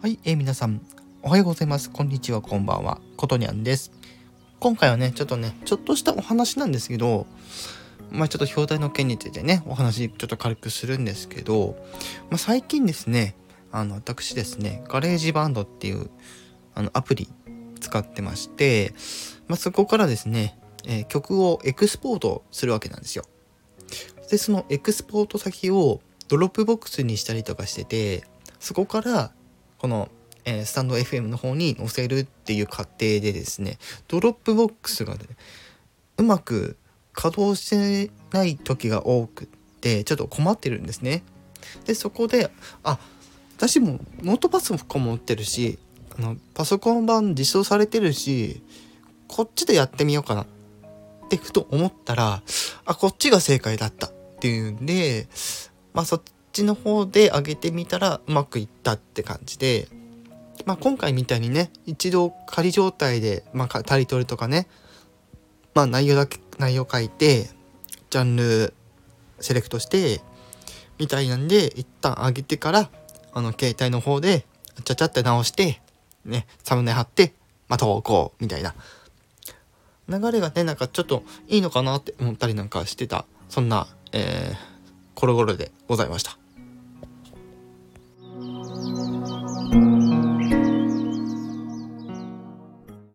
はい、えー、皆さん、おはようございます。こんにちは、こんばんは。ことにゃんです。今回はね、ちょっとね、ちょっとしたお話なんですけど、まあちょっと表題の件についてね、お話ちょっと軽くするんですけど、まあ、最近ですね、あの、私ですね、ガレージバンドっていう、あの、アプリ使ってまして、まあそこからですね、えー、曲をエクスポートするわけなんですよ。で、そのエクスポート先をドロップボックスにしたりとかしてて、そこからこの、えー、スタンド FM の方に載せるっていう過程でですねドロップボックスが、ね、うまく稼働してない時が多くってちょっと困ってるんですね。でそこであ私もノートパソコン持ってるしあのパソコン版実装されてるしこっちでやってみようかなってふと思ったらあこっちが正解だったっていうんでまあそっちの方で上げてみたらうまくいったって感じで、まあ、今回みたいにね一度仮状態で、まあ、タイトルとかね、まあ、内容だけ内容書いてジャンルセレクトしてみたいなんで一旦上げてからあの携帯の方でちゃちゃって直してねサムネ貼ってまあ投稿みたいな流れがねなんかちょっといいのかなって思ったりなんかしてたそんな、えー、コロコロでございました。